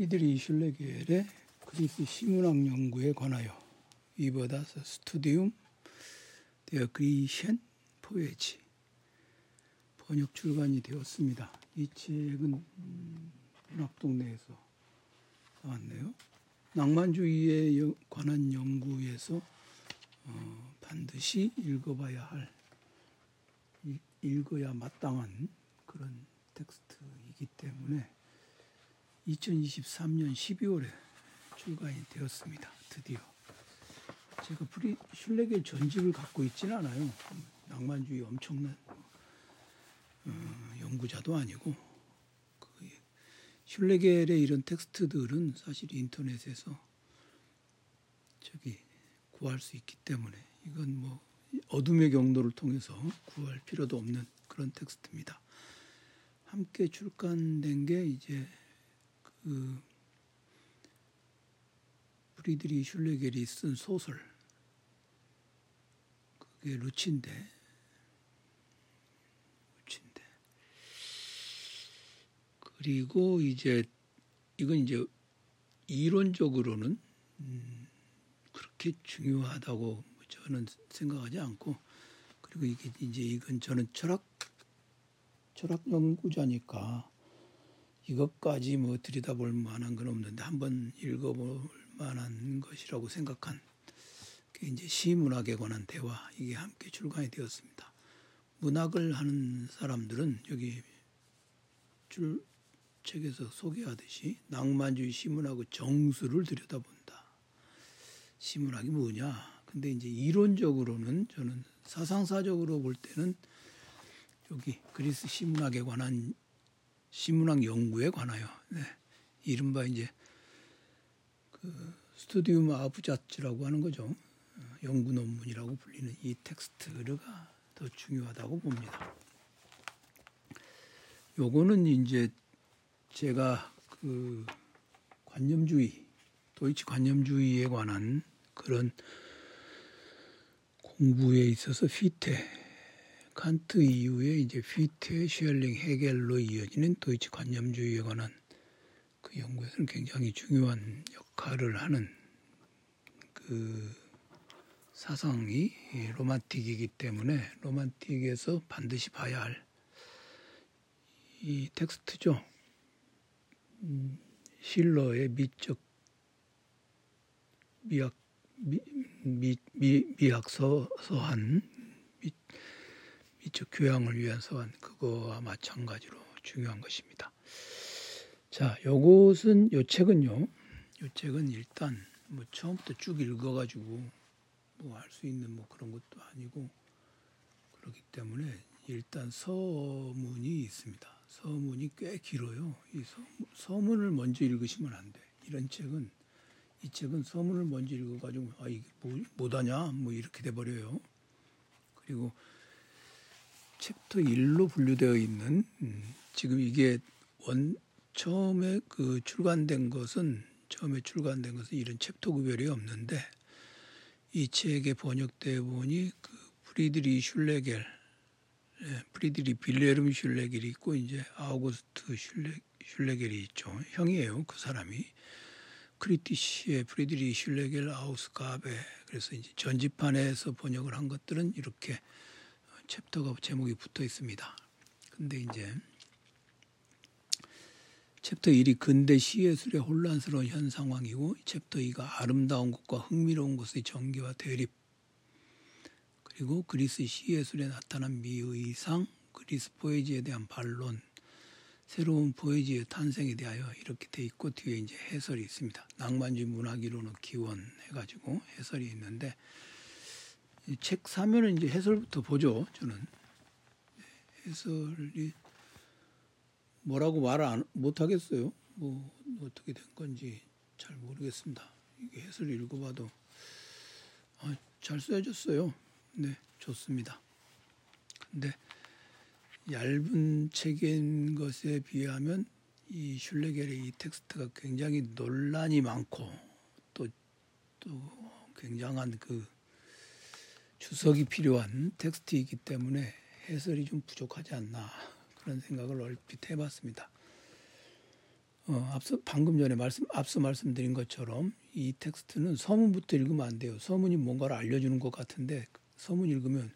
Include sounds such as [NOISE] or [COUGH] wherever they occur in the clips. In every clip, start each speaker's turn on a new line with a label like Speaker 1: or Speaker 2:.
Speaker 1: 프리드리 슐레겔의 그리스 시문학 연구에 관하여 Über das Studium der Griechischen Poesie 번역 출간이 되었습니다. 이 책은 문학동네에서 나왔네요. 낭만주의에 관한 연구에서 어, 반드시 읽어봐야 할 읽어야 마땅한 그런 텍스트이기 때문에 2023년 12월에 출간이 되었습니다. 드디어 제가 프리 슐레겔 전집을 갖고 있지는 않아요. 낭만주의 엄청난 어, 연구자도 아니고 그 슐레겔의 이런 텍스트들은 사실 인터넷에서 저기 구할 수 있기 때문에 이건 뭐 어둠의 경로를 통해서 구할 필요도 없는 그런 텍스트입니다. 함께 출간된 게 이제 그 프리드리 슐레겔이 쓴 소설 그게 루치인데 루치인데. 그리고 이제 이건 이제 이론적으로는 음 그렇게 중요하다고 저는 생각하지 않고 그리고 이게 이제 이건 저는 철학 철학 연구자니까 이것까지 뭐 들여다볼 만한 건 없는데 한번 읽어볼 만한 것이라고 생각한 게 이제 시문학에 관한 대화 이게 함께 출간이 되었습니다. 문학을 하는 사람들은 여기 줄 책에서 소개하듯이 낭만주의 시문학의 정수를 들여다본다. 시문학이 뭐냐? 근데 이제 이론적으로는 저는 사상사적으로 볼 때는 여기 그리스 시문학에 관한 시문학 연구에 관하여 네. 이른바 이제 그 스튜디움 아부자츠라고 하는 거죠. 어, 연구 논문이라고 불리는 이 텍스트가 더 중요하다고 봅니다. 요거는 이제 제가 그 관념주의, 도이치 관념주의에 관한 그런 공부에 있어서 피테 칸트 이후에 이제 피테, 슈엘링, 헤겔로 이어지는 도이치 관념주의에 관한 그 연구에서는 굉장히 중요한 역할을 하는 그 사상이 로만틱이기 때문에 로만틱에서 반드시 봐야 할 이 텍스트죠. 음, 실러의 미적 미학 미, 미, 미, 미학서 서한 미, 미적 교양을 위한 서한 그거와 마찬가지로 중요한 것입니다. 자, 요것은 요 책은요. 요 책은 일단 뭐 처음부터 쭉 읽어가지고 뭐 할 수 있는 뭐 그런 것도 아니고 그렇기 때문에 일단 서문이 있습니다. 서문이 꽤 길어요. 이 서, 문을 먼저 읽으시면 안 돼. 이런 책은 이 책은 서문을 먼저 읽어가지고 아 이게 뭐, 못하냐 뭐 이렇게 돼 버려요. 그리고 챕터 1로 분류되어 있는 음, 지금 이게 원 처음에 그 출간된 것은 처음에 출간된 것은 이런 챕터 구별이 없는데 이 책의 번역대 본이 그 프리드리 슐레겔 예, 프리드리 빌레름 슐레겔이 있고 이제 아우구스트 슐레, 슐레겔이 있죠. 형이에요. 그 사람이. Kritische Friedrich Schlegel Ausgabe 그래서 이제 전집판에서 번역을 한 것들은 이렇게 챕터가 제목이 붙어 있습니다. 근데 이제 챕터 1이 근대 시예술의 혼란스러운 현 상황이고 챕터 2가 아름다운 것과 흥미로운 것의 전개와 대립 그리고 그리스 시예술에 나타난 미의상, 그리스 포에지에 대한 반론, 새로운 포에지의 탄생에 대하여 이렇게 돼 있고 뒤에 이제 해설이 있습니다. 낭만주의 문학이론의 기원 해가지고 해설이 있는데 책 사면은 이제 해설부터 보죠. 저는 해설이 뭐라고 말을 못 하겠어요. 뭐 어떻게 된 건지 잘 모르겠습니다. 이게 해설 읽어봐도 아, 잘 써졌어요. 네, 좋습니다. 근데 얇은 책인 것에 비하면 이 슐레겔의 이 텍스트가 굉장히 논란이 많고 또 또 굉장한 그 주석이 필요한 텍스트이기 때문에 해설이 좀 부족하지 않나 그런 생각을 얼핏 해봤습니다. 어, 앞서 방금 전에 말씀 앞서 말씀드린 것처럼 이 텍스트는 서문부터 읽으면 안 돼요. 서문이 뭔가를 알려주는 것 같은데 서문 읽으면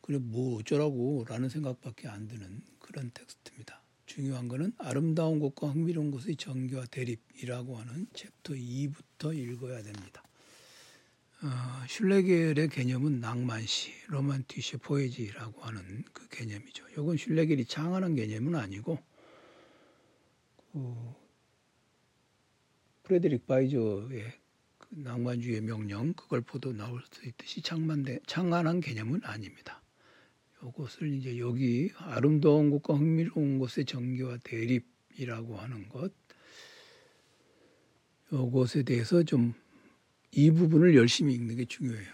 Speaker 1: 그래 뭐 어쩌라고라는 생각밖에 안 드는 그런 텍스트입니다. 중요한 것은 아름다운 것과 흥미로운 것의 전개와 대립이라고 하는 챕터 2부터 읽어야 됩니다. 어, 슐레겔의 개념은 낭만시, romantische Poesie라고 하는 그 개념이죠. 이건 슐레겔이 창안한 개념은 아니고 그 프레드릭 바이저의 그 낭만주의의 명령 그걸 보도 나올 수 있듯이 창만대, 창안한 개념은 아닙니다. 이것을 이제 여기 아름다운 것과 흥미로운 것의 전개와 대립이라고 하는 것 이것에 대해서 좀 이 부분을 열심히 읽는 게 중요해요.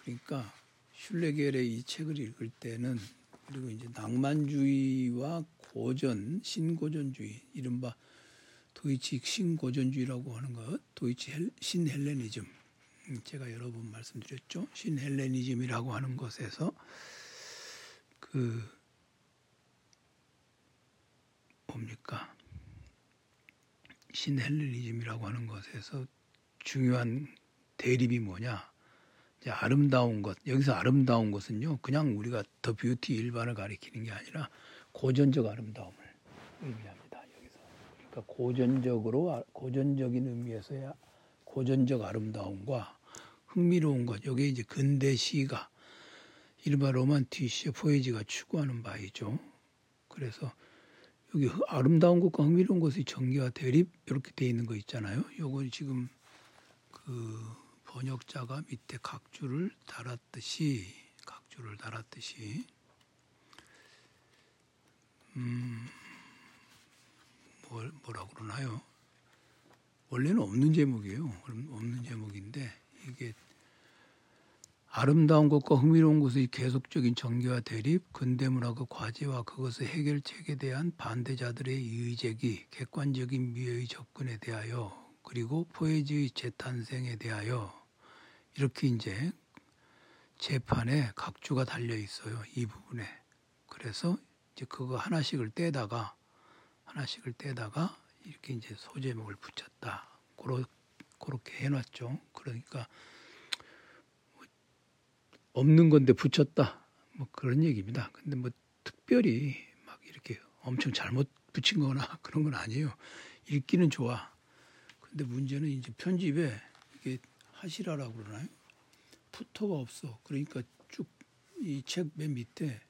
Speaker 1: 그러니까 슐레겔의 이 책을 읽을 때는 그리고 이제 낭만주의와 고전, 신고전주의, 이른바 도이치 신고전주의라고 하는 것, 도이치 신헬레니즘. 음, 제가 여러 번 말씀드렸죠. 신헬레니즘이라고 하는 것에서 그 뭡니까? 신헬레니즘이라고 하는 것에서 중요한 대립이 뭐냐? 이제 아름다운 것 여기서 아름다운 것은요 그냥 우리가 더 뷰티 일반을 가리키는 게 아니라 고전적 아름다움을 의미합니다 여기서. 그러니까 고전적으로 아, 고전적인 의미에서야 고전적 아름다움과 흥미로운 것 여기에 이제 근대 시가 일반 로만티시의 포에지가 추구하는 바이죠. 그래서 여기 아름다운 것과 흥미로운 것의 전개와 대립 이렇게 돼 있는 거 있잖아요. 요거 지금 그 번역자가 밑에 각주를 달았듯이 각주를 달았듯이 음, 뭘, 뭐라 그러나요? 원래는 없는 제목이에요. 없는 제목인데 이게 아름다운 것과 흥미로운 것의 계속적인 전개와 대립, 근대문화의 과제와 그것의 해결책에 대한 반대자들의 의제기, 객관적인 미의 접근에 대하여 그리고 포에지의 재탄생에 대하여 이렇게 이제 재판에 각주가 달려 있어요. 이 부분에. 그래서 이제 그거 하나씩을 떼다가 하나씩을 떼다가 이렇게 이제 소제목을 붙였다. 그러, 그렇게 해놨죠. 그러니까 뭐 없는 건데 붙였다. 뭐 그런 얘기입니다. 근데 뭐 특별히 막 이렇게 엄청 잘못 붙인 거나 [LAUGHS] 그런 건 아니에요. 읽기는 좋아. 근데 문제는 이제 편집에 이게 하시라라고 그러나요? 푸터가 없어. 그러니까 쭉 이 책 맨 밑에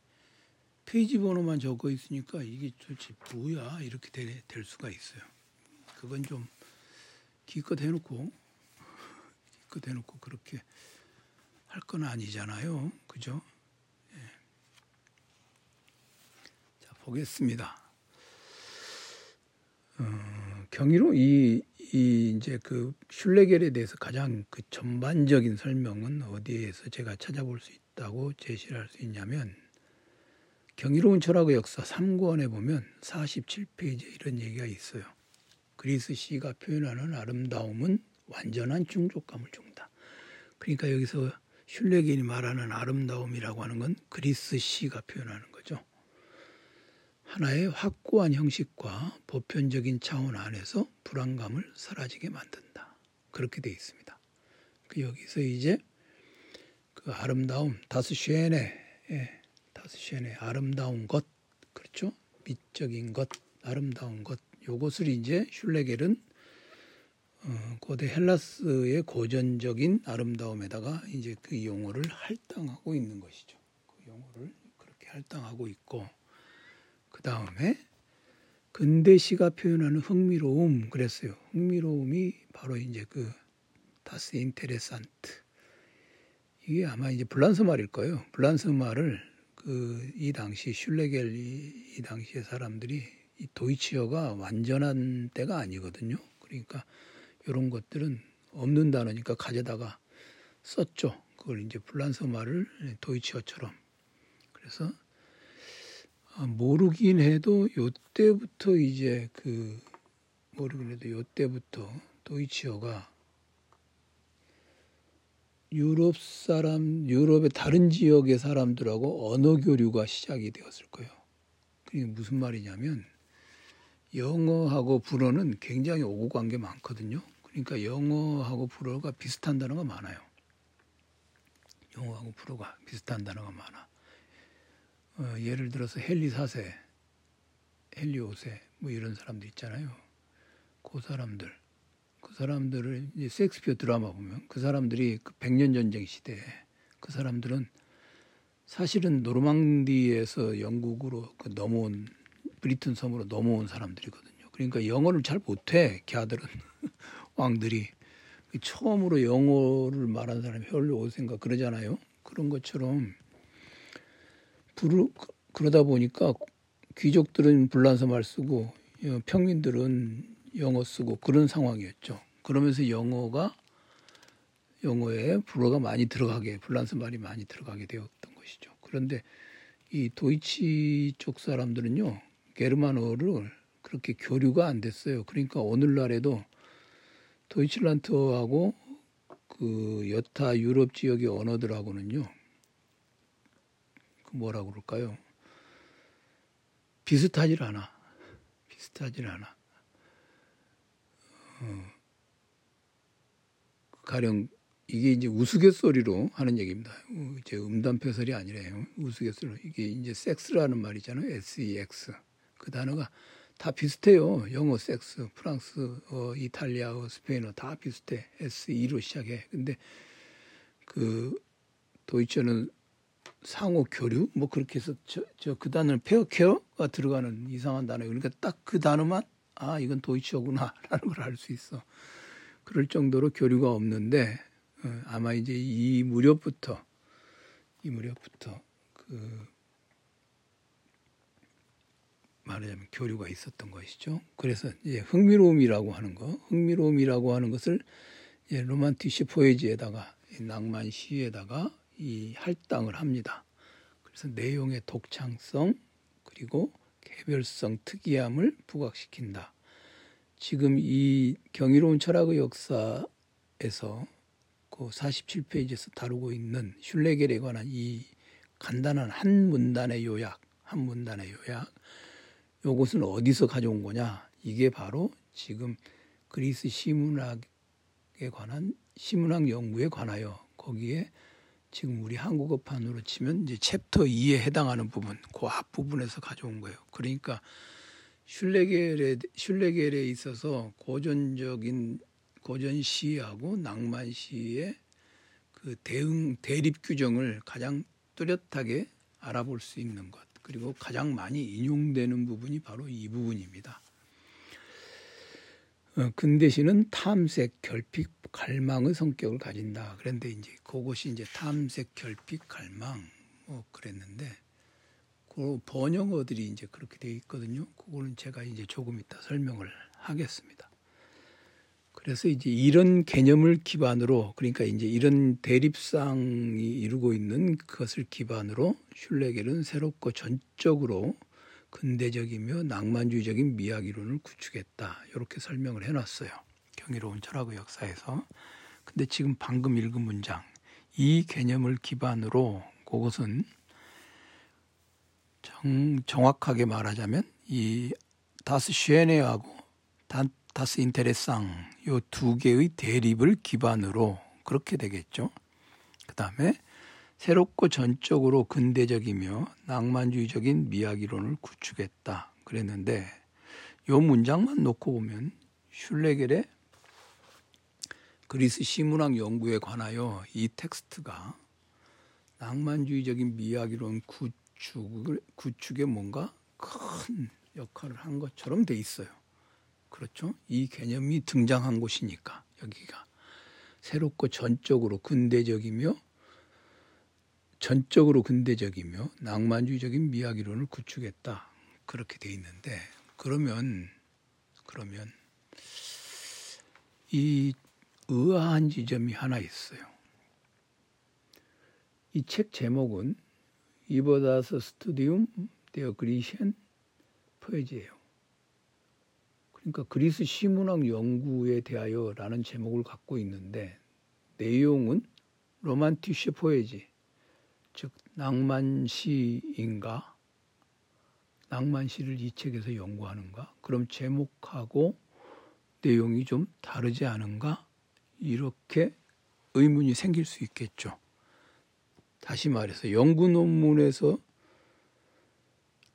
Speaker 1: 페이지 번호만 적어 있으니까 이게 도대체 뭐야 이렇게 되, 될 수가 있어요. 그건 좀 기껏 해놓고 기껏 해놓고 그렇게 할 건 아니잖아요. 그죠? 예. 자 보겠습니다. 어, 경이로 이, 이 이제 그 슐레겔에 대해서 가장 그 전반적인 설명은 어디에서 제가 찾아볼 수 있다고 제시를 할 수 있냐면 경이로운 철학의 역사 3권에 보면 47페이지에 이런 얘기가 있어요. 그리스 시가 표현하는 아름다움은 완전한 중족감을 준다. 그러니까 여기서 슐레겔이 말하는 아름다움이라고 하는 건 그리스 시가 표현하는. 하나의 확고한 형식과 보편적인 차원 안에서 불안감을 사라지게 만든다. 그렇게 되어 있습니다. 그 여기서 이제 그 아름다움 다스쉐네 예, 다스쉐네 아름다운 것 그렇죠? 미적인 것 아름다운 것 요것을 이제 슐레겔은 어, 고대 헬라스의 고전적인 아름다움에다가 이제 그 용어를 할당하고 있는 것이죠. 그 용어를 그렇게 할당하고 있고 그 다음에 근대 시가 표현하는 흥미로움 그랬어요. 흥미로움이 바로 이제 그 das Interessante 이게 아마 이제 불란스 말일 거예요. 불란스 말을 그 이 당시 슐레겔 이, 이 당시의 사람들이 이 도이치어가 완전한 때가 아니거든요. 그러니까 이런 것들은 없는 단어니까 가져다가 썼죠. 그걸 이제 블란스 말을 도이치어처럼 그래서 아, 모르긴 해도 요때부터 이제 그 모르긴 해도 요때부터 도이치어가 유럽 사람, 유럽의 다른 지역의 사람들하고 언어 교류가 시작이 되었을 거예요. 그게 무슨 말이냐면 영어하고 불어는 굉장히 오고 간 게 많거든요. 그러니까 영어하고 불어가 비슷한 단어가 많아요. 영어하고 불어가 비슷한 단어가 많아. 어, 예를 들어서 헨리 4세, 헨리 5세 뭐 이런 사람들 있잖아요. 그 사람들, 그 사람들을 이제 섹스피어 드라마 보면 그 사람들이 그 백년 전쟁 시대에 그 사람들은 사실은 노르망디에서 영국으로 그 넘어온 브리튼 섬으로 넘어온 사람들이거든요. 그러니까 영어를 잘 못해 걔들은 [LAUGHS] 왕들이 처음으로 영어를 말한 사람이 헨리 5세인가 그러잖아요. 그런 것처럼 부르, 그러다 보니까 귀족들은 불란서 말 쓰고 어, 평민들은 영어 쓰고 그런 상황이었죠. 그러면서 영어가 영어에 불어가 많이 들어가게 불란서 말이 많이 들어가게 되었던 것이죠. 그런데 이 도이치 쪽 사람들은요 게르만어를 그렇게 교류가 안 됐어요. 그러니까 오늘날에도 도이칠란트어하고 그 여타 유럽 지역의 언어들하고는요 그 뭐라 그럴까요? 비슷하질 않아. 비슷하질 않아. 어, 가령 이게 이제 우스갯소리로 하는 얘기입니다. 이제 음담패설이 아니래요. 우스갯소리로 이게 이제 섹스라는 말이잖아요. S-E-X 그 단어가 다 비슷해요. 영어 섹스, 프랑스, 어, 이탈리아어, 스페인어 다 비슷해. S-E로 시작해. 근데 그 도이처는 상호 교류 뭐 그렇게 해서 저 그 단어는 페어케어가 들어가는 이상한 단어. 그러니까 딱 그 단어만 아 이건 도이처구나라는 걸 알 수 있어. 그럴 정도로 교류가 없는데 어, 아마 이제 이 무렵부터 이 무렵부터 그 말하자면 교류가 있었던 것이죠. 그래서 이제 흥미로움이라고 하는 거, 흥미로움이라고 하는 것을 이제 로만티시 포에지에다가 낭만 시에다가 이 할당을 합니다. 그래서 내용의 독창성 그리고 개별성 특이함을 부각시킨다. 지금 이 경이로운 철학의 역사에서 그 47페이지에서 다루고 있는 슐레겔에 관한 이 간단한 한 문단의 요약, 한 문단의 요약. 요것은 어디서 가져온 거냐? 이게 바로 지금 그리스 시문학에 관한 시문학 연구에 관하여 거기에 지금 우리 한국어판으로 치면 이제 챕터 2에 해당하는 부분, 그 앞부분에서 가져온 거예요. 그러니까 슐레겔에 슐레겔에 있어서 고전적인 고전 시하고 낭만 시의 그 대응 대립 규정을 가장 뚜렷하게 알아볼 수 있는 것. 그리고 가장 많이 인용되는 부분이 바로 이 부분입니다. 어, 근대시는 탐색, 결핍, 갈망의 성격을 가진다. 그런데 이제 그것이 이제 탐색, 결핍, 갈망 뭐 그랬는데 그 번역어들이 이제 그렇게 되어 있거든요. 그거는 제가 이제 조금 이따 설명을 하겠습니다. 그래서 이제 이런 개념을 기반으로 그러니까 이제 이런 대립상이 이루고 있는 그것을 기반으로 슐레겔은 새롭고 전적으로 근대적이며 낭만주의적인 미학 이론을 구축했다. 이렇게 설명을 해놨어요. 경이로운 철학의 역사에서. 근데 지금 방금 읽은 문장 이 개념을 기반으로 그것은 정, 정확하게 말하자면 이 das Schöne하고 das Interessante 요 두 개의 대립을 기반으로 그렇게 되겠죠. 그 다음에 새롭고 전적으로 근대적이며 낭만주의적인 미학 이론을 구축했다. 그랬는데 요 문장만 놓고 보면 슐레겔의 그리스 시문학 연구에 관하여 이 텍스트가 낭만주의적인 미학 이론 구축을 구축에 뭔가 큰 역할을 한 것처럼 돼 있어요. 그렇죠? 이 개념이 등장한 곳이니까 여기가 새롭고 전적으로 근대적이며 전적으로 근대적이며 낭만주의적인 미학 이론을 구축했다. 그렇게 돼 있는데 그러면 그러면 이 의아한 지점이 하나 있어요. 이 책 제목은 이버다스 스튜디움 데어 그리시안 포에지예요. 그러니까 그리스 시문학 연구에 대하여라는 제목을 갖고 있는데 내용은 로만티시 포에지 즉 낭만시인가 낭만시를 이 책에서 연구하는가? 그럼 제목하고 내용이 좀 다르지 않은가? 이렇게 의문이 생길 수 있겠죠. 다시 말해서 연구 논문에서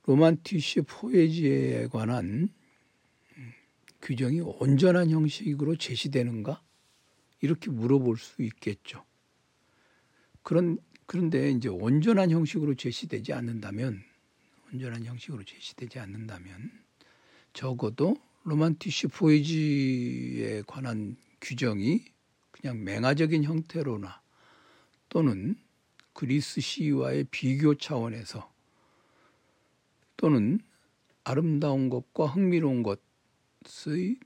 Speaker 1: 로만티시 포에지에 관한 규정이 온전한 형식으로 제시되는가? 이렇게 물어볼 수 있겠죠. 그런 그런데 이제 온전한 형식으로 제시되지 않는다면 온전한 형식으로 제시되지 않는다면 적어도 로만티시 포에지에 관한 규정이 그냥 맹화적인 형태로나 또는 그리스 시와의 비교 차원에서 또는 아름다운 것과 흥미로운 것의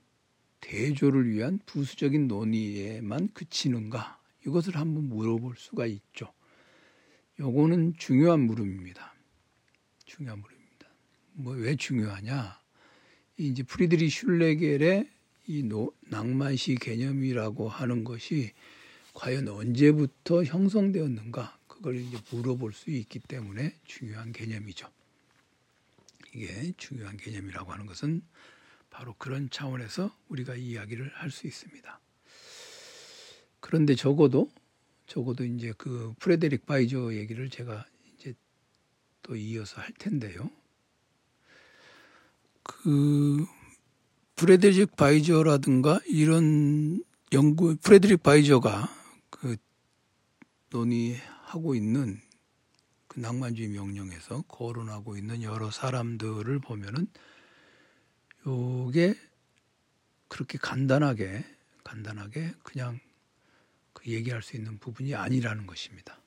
Speaker 1: 대조를 위한 부수적인 논의에만 그치는가? 이것을 한번 물어볼 수가 있죠. 요거는 중요한 물음입니다. 중요한 물음입니다. 뭐 왜 중요하냐? 이제 프리드리 슐레겔의 이 노, 낭만시 개념이라고 하는 것이 과연 언제부터 형성되었는가? 그걸 이제 물어볼 수 있기 때문에 중요한 개념이죠. 이게 중요한 개념이라고 하는 것은 바로 그런 차원에서 우리가 이야기를 할 수 있습니다. 그런데 적어도 적어도 이제 그 프레데릭 바이저 얘기를 제가 이제 또 이어서 할 텐데요. 그 프레데릭 바이저라든가 이런 연구 프레데릭 바이저가 그 논의하고 있는 그 낭만주의 명령에서 거론하고 있는 여러 사람들을 보면은 요게 그렇게 간단하게 간단하게 그냥 그 얘기할 수 있는 부분이 아니라는 것입니다.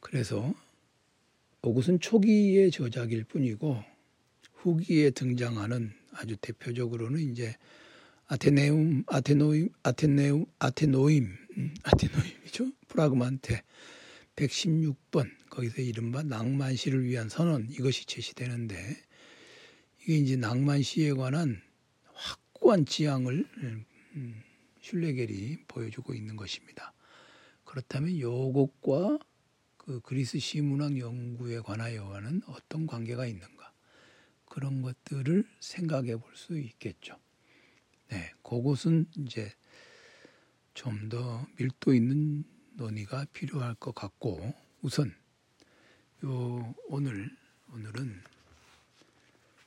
Speaker 1: 그래서 오굿은 초기의 저작일 뿐이고 후기에 등장하는 아주 대표적으로는 이제 아테네움, 아테노임, 아테네움, 아테노임, 음, 아테노임이죠. 프라그만테 116번 거기서 이른바 낭만시를 위한 선언 이것이 제시되는데 이게 이제 낭만시에 관한 확고한 지향을 음, 슐레겔이 보여주고 있는 것입니다. 그렇다면 요것과 그 그리스 시문학 연구에 관하여는 어떤 관계가 있는가? 그런 것들을 생각해 볼 수 있겠죠. 네, 그것은 이제 좀 더 밀도 있는 논의가 필요할 것 같고 우선 요 오늘 오늘은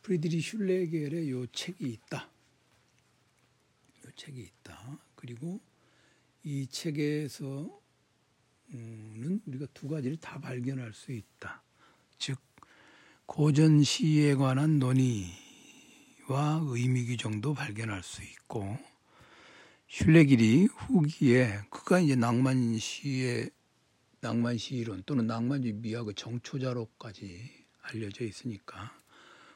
Speaker 1: 프리드리 슐레겔의 요 책이 있다. 요 책이 있다. 그리고 이 책에서는 우리가 두 가지를 다 발견할 수 있다. 즉 고전 시에 관한 논의와 의미 규정도 발견할 수 있고 슐레길이 후기에 그가 이제 낭만 시의 낭만 시이론 또는 낭만주의 미학의 정초자로까지 알려져 있으니까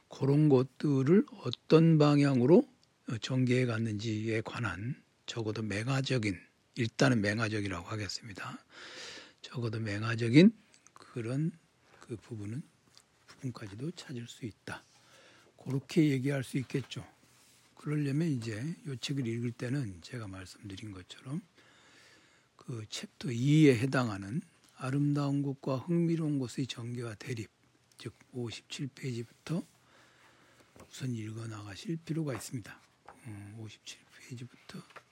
Speaker 1: 그런 것들을 어떤 방향으로 전개해 갔는지에 관한 적어도 맹화적인 일단은 맹화적이라고 하겠습니다. 적어도 맹화적인 그런 그 부분은 부분까지도 찾을 수 있다. 그렇게 얘기할 수 있겠죠. 그러려면 이제 이 책을 읽을 때는 제가 말씀드린 것처럼 그 챕터 2에 해당하는 아름다운 곳과 흥미로운 곳의 전개와 대립, 즉 57페이지부터 우선 읽어 나가실 필요가 있습니다. 57페이지부터 음,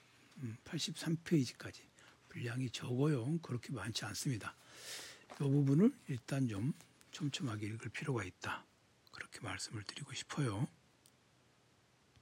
Speaker 1: 83페이지까지 음, 분량이 적어요. 그렇게 많지 않습니다. 이 부분을 일단 좀 촘촘하게 읽을 필요가 있다. 그렇게 말씀을 드리고 싶어요.